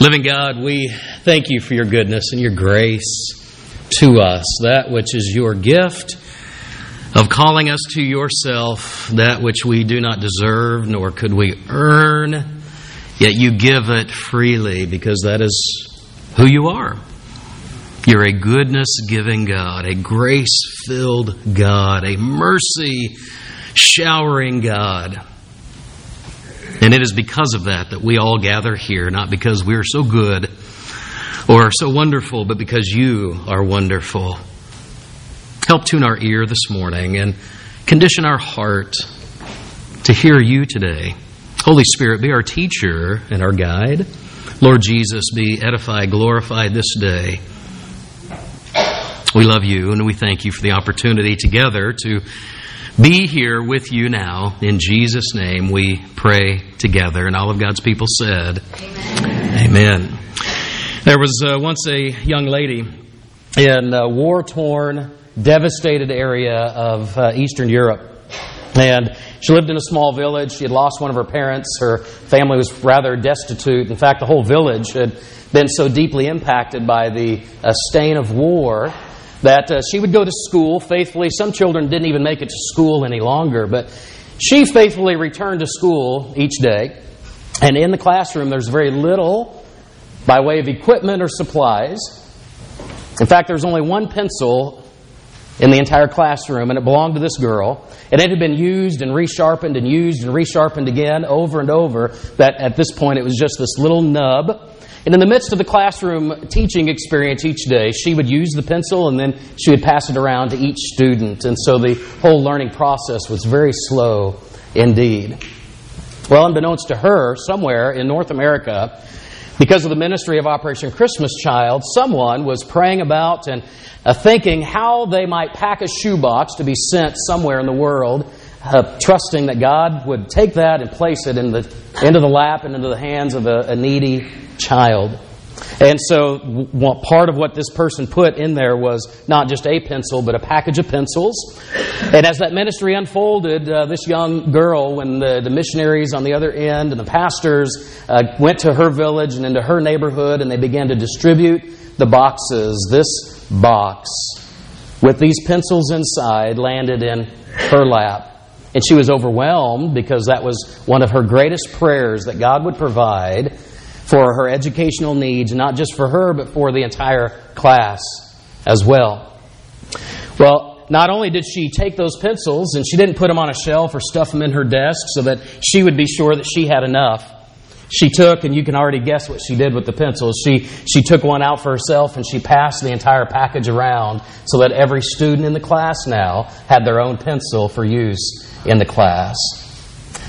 Living God, we thank you for your goodness and your grace to us, that which is your gift of calling us to yourself, that which we do not deserve, nor could we earn, yet you give it freely because that is who you are. You're a goodness giving God, a grace filled God, a mercy showering God. And it is because of that that we all gather here, not because we are so good or so wonderful, but because you are wonderful. Help tune our ear this morning and condition our heart to hear you today. Holy Spirit, be our teacher and our guide. Lord Jesus, be edified, glorified this day. We love you and we thank you for the opportunity together to be here with you now. In Jesus' name, we pray together. And all of God's people said, Amen. Amen. There was uh, once a young lady in a war torn, devastated area of uh, Eastern Europe. And she lived in a small village. She had lost one of her parents. Her family was rather destitute. In fact, the whole village had been so deeply impacted by the uh, stain of war that uh, she would go to school faithfully. Some children didn't even make it to school any longer, but she faithfully returned to school each day. And in the classroom, there's very little by way of equipment or supplies. In fact, there's only one pencil in the entire classroom, and it belonged to this girl. And it had been used and resharpened and used and resharpened again over and over. That at this point, it was just this little nub and in the midst of the classroom teaching experience each day, she would use the pencil and then she would pass it around to each student. And so the whole learning process was very slow indeed. Well, unbeknownst to her, somewhere in North America, because of the ministry of Operation Christmas Child, someone was praying about and uh, thinking how they might pack a shoebox to be sent somewhere in the world, uh, trusting that God would take that and place it in the, into the lap and into the hands of a, a needy child. And so, part of what this person put in there was not just a pencil, but a package of pencils. And as that ministry unfolded, uh, this young girl, when the, the, missionaries on the other end and the pastors uh, went to her village and into her neighborhood and they began to distribute the boxes, this box with these pencils inside landed in her lap. And she was overwhelmed because that was one of her greatest prayers that God would provide for her educational needs, not just for her, but for the entire class as well. Well, not only did she take those pencils and she didn't put them on a shelf or stuff them in her desk so that she would be sure that she had enough. She took, and you can already guess what she did with the pencils. She, she took one out for herself and she passed the entire package around so that every student in the class now had their own pencil for use in the class.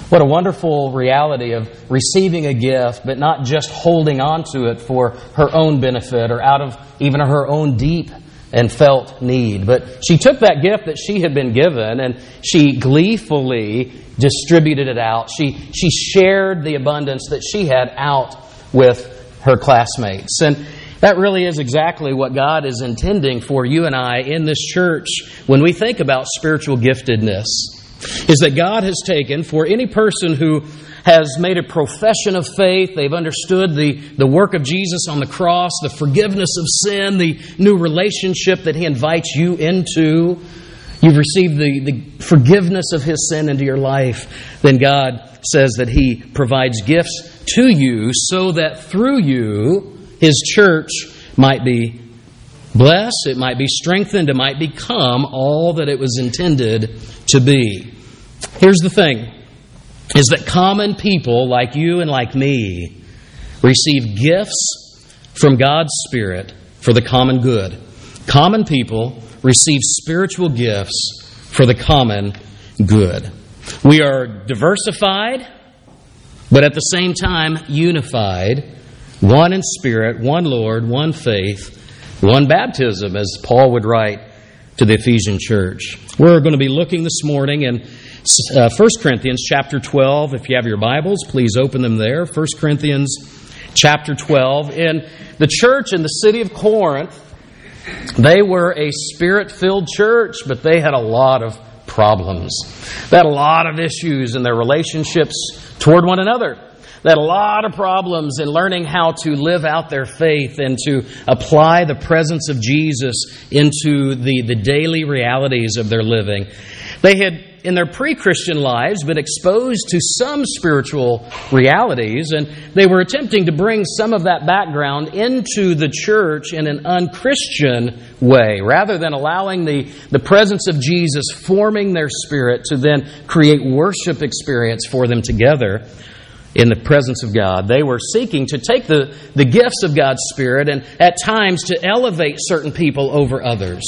What a wonderful reality of receiving a gift, but not just holding on to it for her own benefit or out of even her own deep and felt need. But she took that gift that she had been given and she gleefully distributed it out. She, she shared the abundance that she had out with her classmates. And that really is exactly what God is intending for you and I in this church when we think about spiritual giftedness is that God has taken for any person who has made a profession of faith, they've understood the, the work of Jesus on the cross, the forgiveness of sin, the new relationship that He invites you into. You've received the, the forgiveness of His sin into your life. Then God says that He provides gifts to you so that through you, His church might be blessed, it might be strengthened, it might become all that it was intended to be. Here's the thing is that common people like you and like me receive gifts from God's Spirit for the common good. Common people receive spiritual gifts for the common good. We are diversified, but at the same time unified, one in spirit, one Lord, one faith, one baptism, as Paul would write to the Ephesian church. We're going to be looking this morning in uh, 1 Corinthians chapter 12. If you have your Bibles, please open them there. 1 Corinthians chapter 12. In the church in the city of Corinth, they were a spirit filled church, but they had a lot of problems. They had a lot of issues in their relationships toward one another. They had a lot of problems in learning how to live out their faith and to apply the presence of Jesus into the, the daily realities of their living. They had in their pre Christian lives been exposed to some spiritual realities, and they were attempting to bring some of that background into the church in an unchristian way, rather than allowing the, the presence of Jesus forming their spirit to then create worship experience for them together in the presence of God. They were seeking to take the, the gifts of God's Spirit and at times to elevate certain people over others.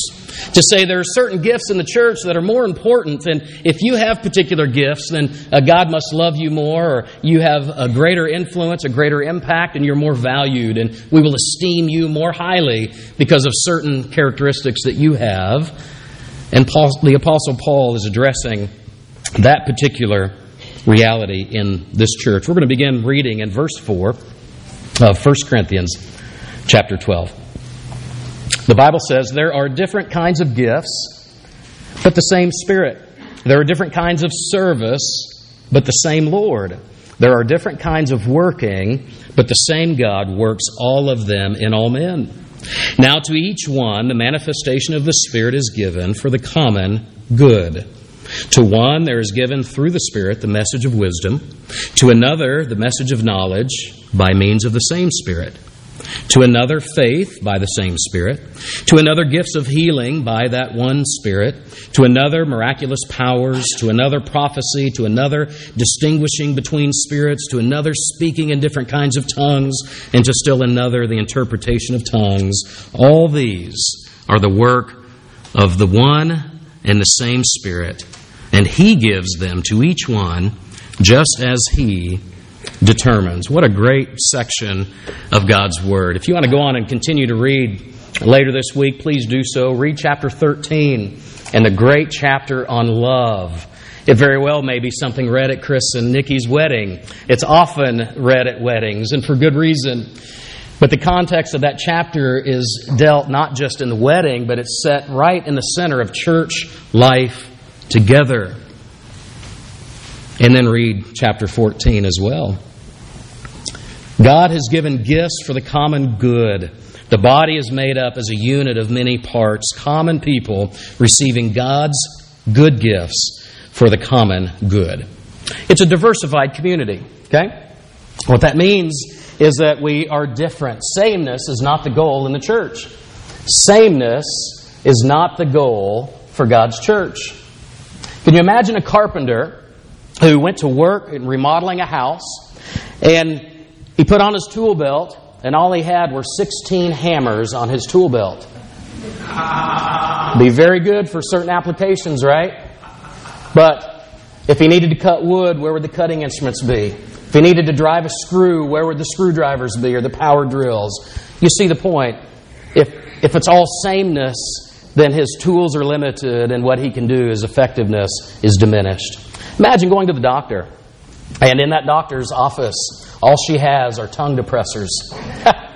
To say there are certain gifts in the church that are more important, and if you have particular gifts, then uh, God must love you more, or you have a greater influence, a greater impact, and you're more valued, and we will esteem you more highly because of certain characteristics that you have. And Paul, the Apostle Paul is addressing that particular reality in this church. We're going to begin reading in verse 4 of 1 Corinthians chapter 12. The Bible says there are different kinds of gifts, but the same Spirit. There are different kinds of service, but the same Lord. There are different kinds of working, but the same God works all of them in all men. Now, to each one, the manifestation of the Spirit is given for the common good. To one, there is given through the Spirit the message of wisdom, to another, the message of knowledge by means of the same Spirit, to another, faith by the same Spirit, to another, gifts of healing by that one Spirit, to another, miraculous powers, to another, prophecy, to another, distinguishing between spirits, to another, speaking in different kinds of tongues, and to still another, the interpretation of tongues. All these are the work of the one and the same Spirit and He gives them to each one just as He determines. What a great section of God's Word. If you want to go on and continue to read later this week, please do so. Read chapter 13 and the great chapter on love. It very well may be something read at Chris and Nikki's wedding. It's often read at weddings, and for good reason. But the context of that chapter is dealt not just in the wedding, but it's set right in the center of church life together. And then read chapter 14 as well. God has given gifts for the common good. The body is made up as a unit of many parts, common people receiving God's good gifts for the common good. It's a diversified community, okay? What that means is that we are different. Sameness is not the goal in the church. Sameness is not the goal for God's church. Can you imagine a carpenter who went to work in remodeling a house and he put on his tool belt and all he had were 16 hammers on his tool belt? Be very good for certain applications, right? But if he needed to cut wood, where would the cutting instruments be? If he needed to drive a screw, where would the screwdrivers be or the power drills? You see the point. If, if it's all sameness, then his tools are limited and what he can do, his effectiveness is diminished. Imagine going to the doctor, and in that doctor's office, all she has are tongue depressors.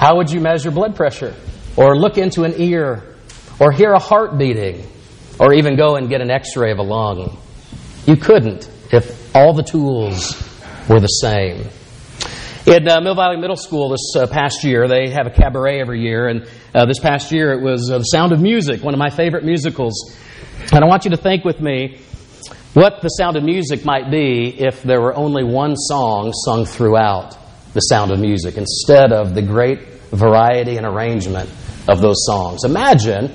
How would you measure blood pressure? Or look into an ear? Or hear a heart beating? Or even go and get an x ray of a lung? You couldn't if all the tools were the same. In uh, Mill Valley Middle School this uh, past year, they have a cabaret every year, and uh, this past year it was uh, The Sound of Music, one of my favorite musicals. And I want you to think with me what the sound of music might be if there were only one song sung throughout the sound of music instead of the great variety and arrangement of those songs. Imagine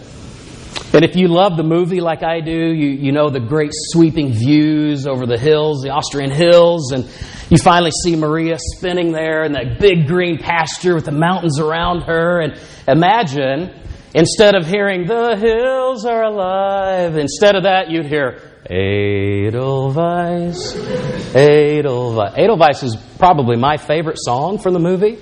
and if you love the movie like I do, you, you know the great sweeping views over the hills, the Austrian hills, and you finally see Maria spinning there in that big green pasture with the mountains around her. And imagine, instead of hearing, the hills are alive, instead of that, you'd hear, Edelweiss, Edelweiss. Edelweiss is probably my favorite song from the movie.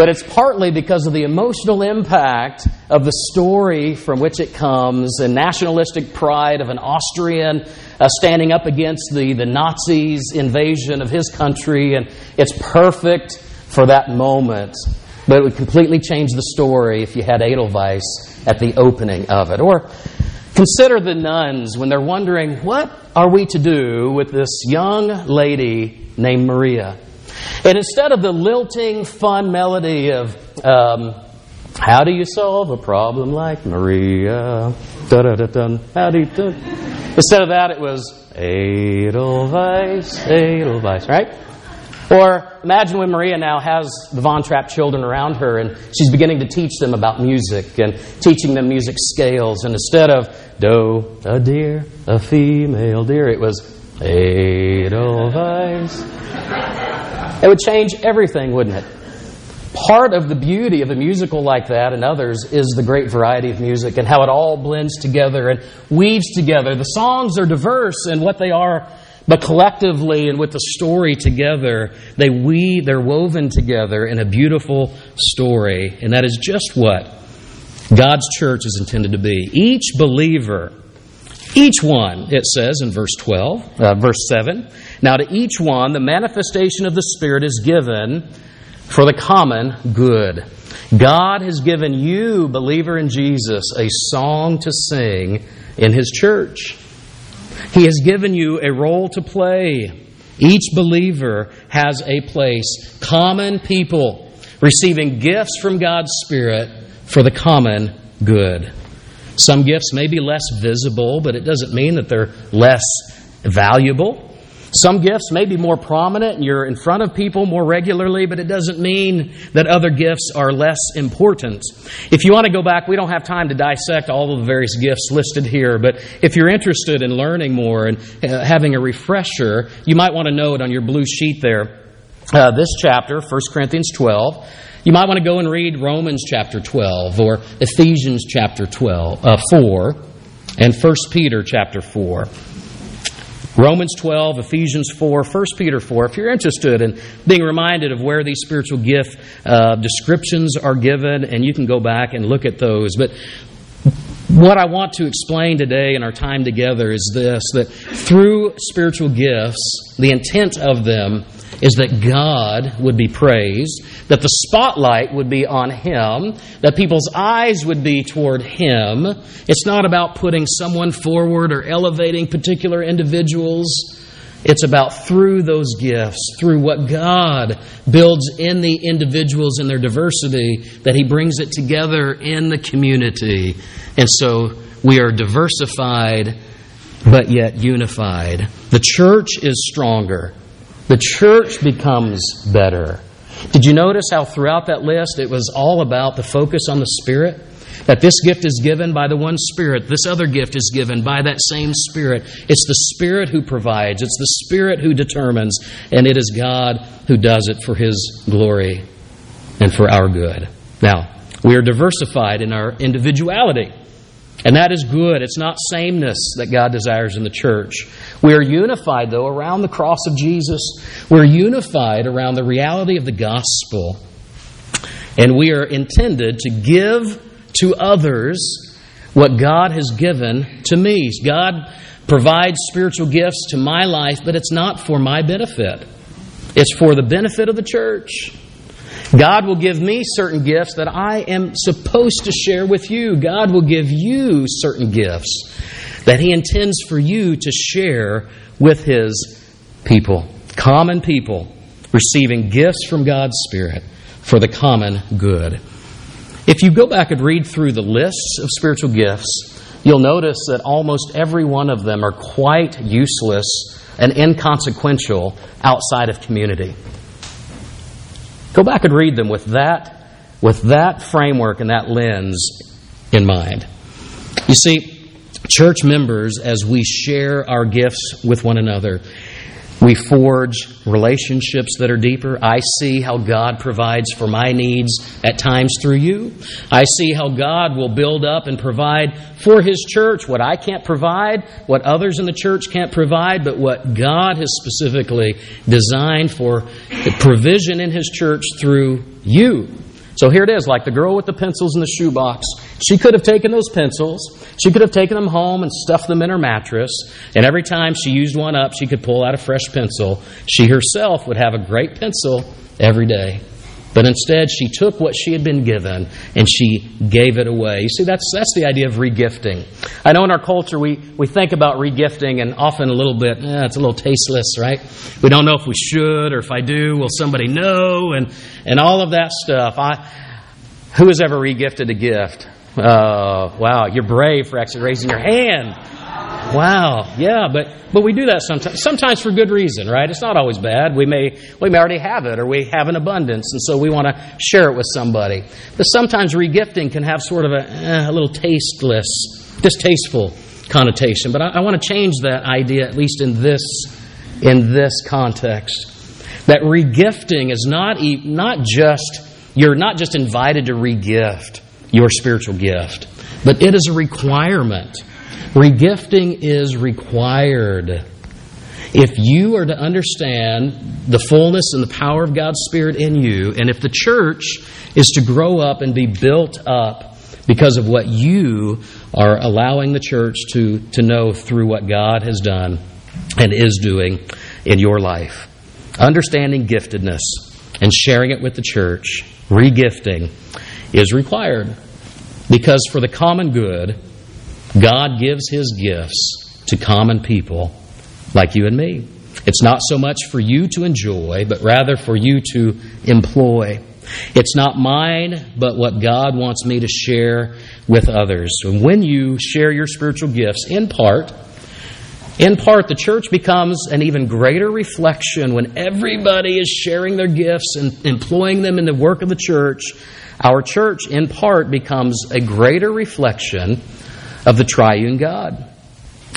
But it's partly because of the emotional impact of the story from which it comes and nationalistic pride of an Austrian uh, standing up against the, the Nazis' invasion of his country. And it's perfect for that moment. But it would completely change the story if you had Edelweiss at the opening of it. Or Consider the nuns when they're wondering, what are we to do with this young lady named Maria? And instead of the lilting, fun melody of, um, how do you solve a problem like Maria? How do you do? Instead of that, it was Edelweiss, Edelweiss, right? Or imagine when Maria now has the Von Trapp children around her and she's beginning to teach them about music and teaching them music scales. And instead of do, a deer, a female deer, it was Edelweiss. It would change everything, wouldn't it? Part of the beauty of a musical like that and others is the great variety of music and how it all blends together and weaves together. The songs are diverse in what they are but collectively and with the story together, they weave, they're woven together in a beautiful story. And that is just what God's church is intended to be. Each believer, each one, it says in verse 12, uh, verse 7, now to each one the manifestation of the Spirit is given for the common good. God has given you, believer in Jesus, a song to sing in His church. He has given you a role to play. Each believer has a place. Common people receiving gifts from God's Spirit for the common good. Some gifts may be less visible, but it doesn't mean that they're less valuable. Some gifts may be more prominent and you're in front of people more regularly, but it doesn't mean that other gifts are less important. If you want to go back, we don't have time to dissect all of the various gifts listed here, but if you're interested in learning more and uh, having a refresher, you might want to note on your blue sheet there uh, this chapter, 1 Corinthians 12. You might want to go and read Romans chapter 12 or Ephesians chapter 12, uh, 4 and 1 Peter chapter 4. Romans 12, Ephesians 4, 1 Peter 4. If you're interested in being reminded of where these spiritual gift uh, descriptions are given, and you can go back and look at those. But what I want to explain today in our time together is this that through spiritual gifts, the intent of them is that God would be praised, that the spotlight would be on Him, that people's eyes would be toward Him. It's not about putting someone forward or elevating particular individuals. It's about through those gifts, through what God builds in the individuals in their diversity, that He brings it together in the community. And so we are diversified, but yet unified. The church is stronger the church becomes better. Did you notice how throughout that list it was all about the focus on the Spirit? That this gift is given by the one Spirit, this other gift is given by that same Spirit. It's the Spirit who provides, it's the Spirit who determines, and it is God who does it for His glory and for our good. Now, we are diversified in our individuality. And that is good. It's not sameness that God desires in the church. We are unified, though, around the cross of Jesus. We're unified around the reality of the gospel. And we are intended to give to others what God has given to me. God provides spiritual gifts to my life, but it's not for my benefit, it's for the benefit of the church. God will give me certain gifts that I am supposed to share with you. God will give you certain gifts that He intends for you to share with His people. Common people receiving gifts from God's Spirit for the common good. If you go back and read through the lists of spiritual gifts, you'll notice that almost every one of them are quite useless and inconsequential outside of community. Go back and read them with that, with that framework and that lens in mind. You see, church members, as we share our gifts with one another, we forge relationships that are deeper. I see how God provides for my needs at times through you. I see how God will build up and provide for His church what I can't provide, what others in the church can't provide, but what God has specifically designed for provision in His church through you. So here it is, like the girl with the pencils in the shoebox. She could have taken those pencils, she could have taken them home and stuffed them in her mattress, and every time she used one up, she could pull out a fresh pencil. She herself would have a great pencil every day. But instead, she took what she had been given and she gave it away. You see, that's, that's the idea of regifting. I know in our culture we, we think about regifting and often a little bit, eh, it's a little tasteless, right? We don't know if we should or if I do, will somebody know? And, and all of that stuff. I, who has ever regifted a gift? Uh, wow, you're brave for actually raising your hand. Wow, yeah, but but we do that sometimes. Sometimes for good reason, right? It's not always bad. We may we may already have it, or we have an abundance, and so we want to share it with somebody. But sometimes regifting can have sort of a, eh, a little tasteless, distasteful connotation. But I, I want to change that idea, at least in this in this context. That regifting is not not just you're not just invited to regift your spiritual gift, but it is a requirement Regifting is required. If you are to understand the fullness and the power of God's Spirit in you, and if the church is to grow up and be built up because of what you are allowing the church to, to know through what God has done and is doing in your life, understanding giftedness and sharing it with the church, regifting, is required. Because for the common good, God gives His gifts to common people like you and me. It's not so much for you to enjoy, but rather for you to employ. It's not mine, but what God wants me to share with others. And when you share your spiritual gifts, in part, in part, the church becomes an even greater reflection when everybody is sharing their gifts and employing them in the work of the church. Our church, in part, becomes a greater reflection of the triune God.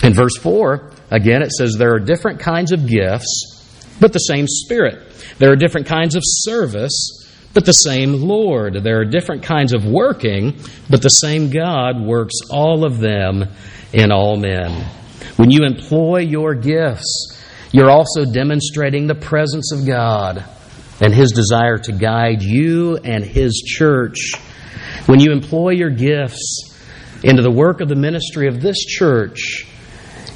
In verse 4, again, it says there are different kinds of gifts, but the same Spirit. There are different kinds of service, but the same Lord. There are different kinds of working, but the same God works all of them in all men. When you employ your gifts, you're also demonstrating the presence of God and His desire to guide you and His church. When you employ your gifts, into the work of the ministry of this church,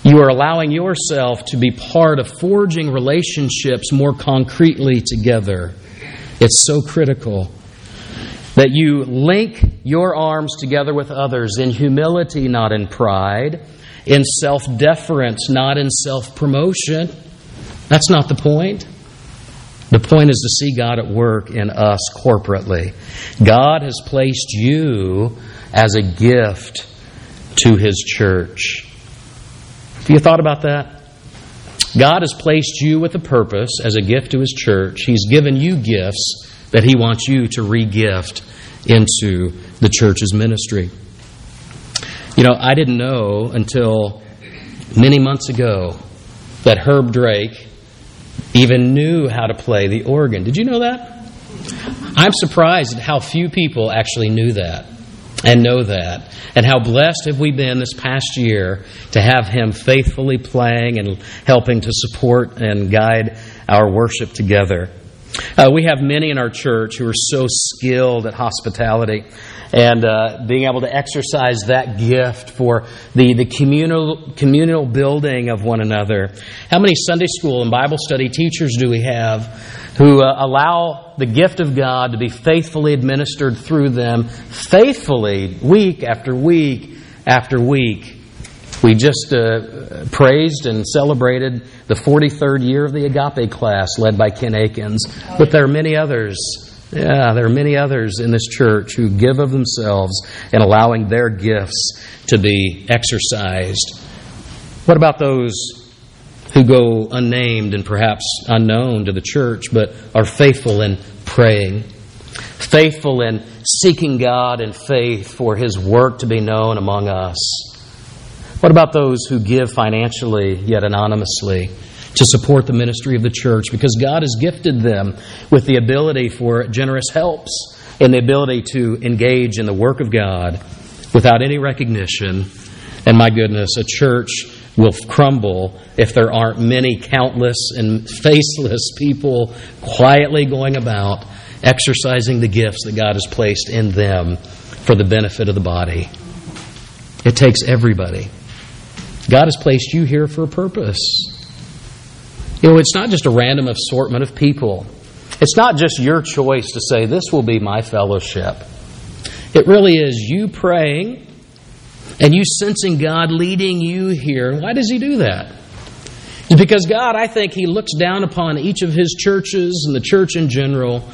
you are allowing yourself to be part of forging relationships more concretely together. It's so critical that you link your arms together with others in humility, not in pride, in self deference, not in self promotion. That's not the point. The point is to see God at work in us corporately. God has placed you as a gift to His church. Have you thought about that? God has placed you with a purpose as a gift to His church. He's given you gifts that He wants you to regift into the church's ministry. You know, I didn't know until many months ago that Herb Drake even knew how to play the organ. Did you know that? I'm surprised at how few people actually knew that and know that. And how blessed have we been this past year to have him faithfully playing and helping to support and guide our worship together. Uh, we have many in our church who are so skilled at hospitality and uh, being able to exercise that gift for the, the communal, communal building of one another. How many Sunday school and Bible study teachers do we have who uh, allow the gift of God to be faithfully administered through them, faithfully, week after week after week? We just uh, praised and celebrated the 43rd year of the Agape class led by Ken Akins, but there are many others. Yeah, there are many others in this church who give of themselves in allowing their gifts to be exercised. What about those who go unnamed and perhaps unknown to the church, but are faithful in praying, faithful in seeking God in faith for His work to be known among us? What about those who give financially yet anonymously to support the ministry of the church because God has gifted them with the ability for generous helps and the ability to engage in the work of God without any recognition? And my goodness, a church will crumble if there aren't many countless and faceless people quietly going about exercising the gifts that God has placed in them for the benefit of the body. It takes everybody. God has placed you here for a purpose. You know, it's not just a random assortment of people. It's not just your choice to say, This will be my fellowship. It really is you praying and you sensing God leading you here. Why does He do that? It's because God, I think, He looks down upon each of His churches and the church in general,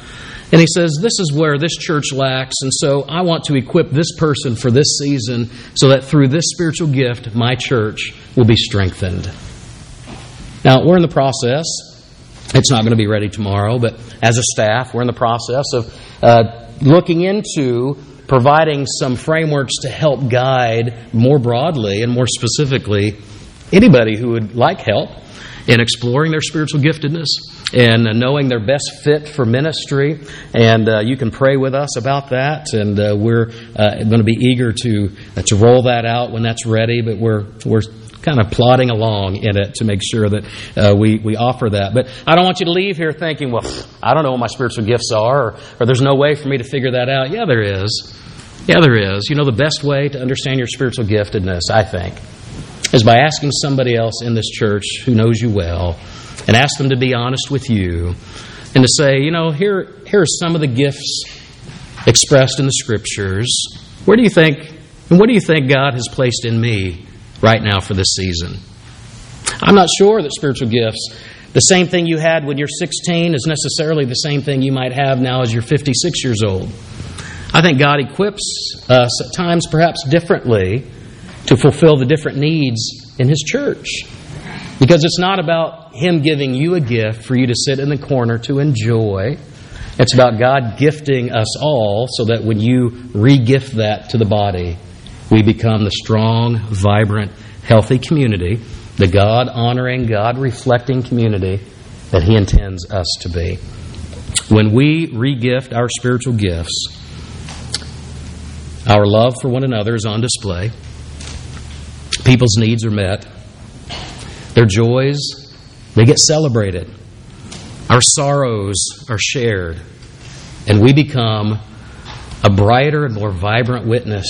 and He says, This is where this church lacks, and so I want to equip this person for this season so that through this spiritual gift, my church will be strengthened. Now, we're in the process. It's not going to be ready tomorrow, but as a staff, we're in the process of uh, looking into providing some frameworks to help guide more broadly and more specifically anybody who would like help in exploring their spiritual giftedness and knowing their best fit for ministry. And uh, you can pray with us about that. And uh, we're uh, going to be eager to uh, to roll that out when that's ready. But we're we're kind of plodding along in it to make sure that uh, we, we offer that. But I don't want you to leave here thinking, well, I don't know what my spiritual gifts are, or, or there's no way for me to figure that out. Yeah, there is. Yeah, there is. You know, the best way to understand your spiritual giftedness, I think, is by asking somebody else in this church who knows you well and ask them to be honest with you and to say, you know, here, here are some of the gifts expressed in the scriptures. Where do you think, and what do you think God has placed in me right now for this season? I'm not sure that spiritual gifts, the same thing you had when you're 16, is necessarily the same thing you might have now as you're 56 years old. I think God equips us at times perhaps differently to fulfill the different needs in His church. Because it's not about Him giving you a gift for you to sit in the corner to enjoy. It's about God gifting us all so that when you re gift that to the body, we become the strong, vibrant, healthy community, the God honoring, God reflecting community that He intends us to be. When we re gift our spiritual gifts, our love for one another is on display. People's needs are met. Their joys, they get celebrated. Our sorrows are shared. And we become a brighter and more vibrant witness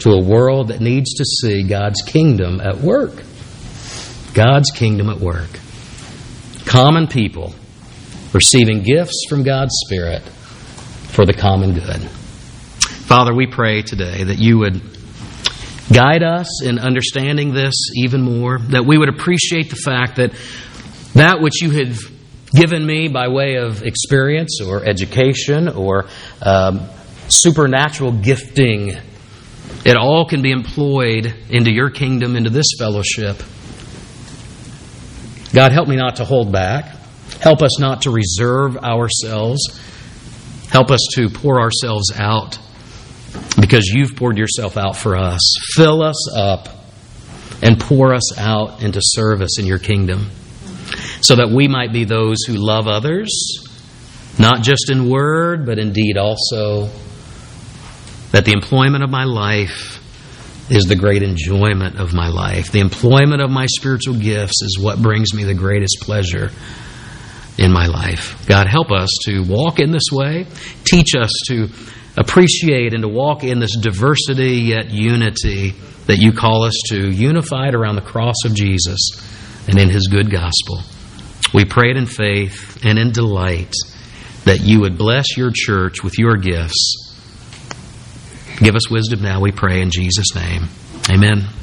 to a world that needs to see God's kingdom at work. God's kingdom at work. Common people receiving gifts from God's Spirit for the common good. Father, we pray today that you would guide us in understanding this even more, that we would appreciate the fact that that which you have given me by way of experience or education or um, supernatural gifting, it all can be employed into your kingdom, into this fellowship. God, help me not to hold back. Help us not to reserve ourselves. Help us to pour ourselves out because you've poured yourself out for us. Fill us up and pour us out into service in your kingdom so that we might be those who love others, not just in word, but indeed also. That the employment of my life is the great enjoyment of my life. The employment of my spiritual gifts is what brings me the greatest pleasure in my life. God, help us to walk in this way. Teach us to appreciate and to walk in this diversity yet unity that you call us to, unified around the cross of Jesus and in his good gospel. We pray it in faith and in delight that you would bless your church with your gifts. Give us wisdom now, we pray in Jesus' name. Amen.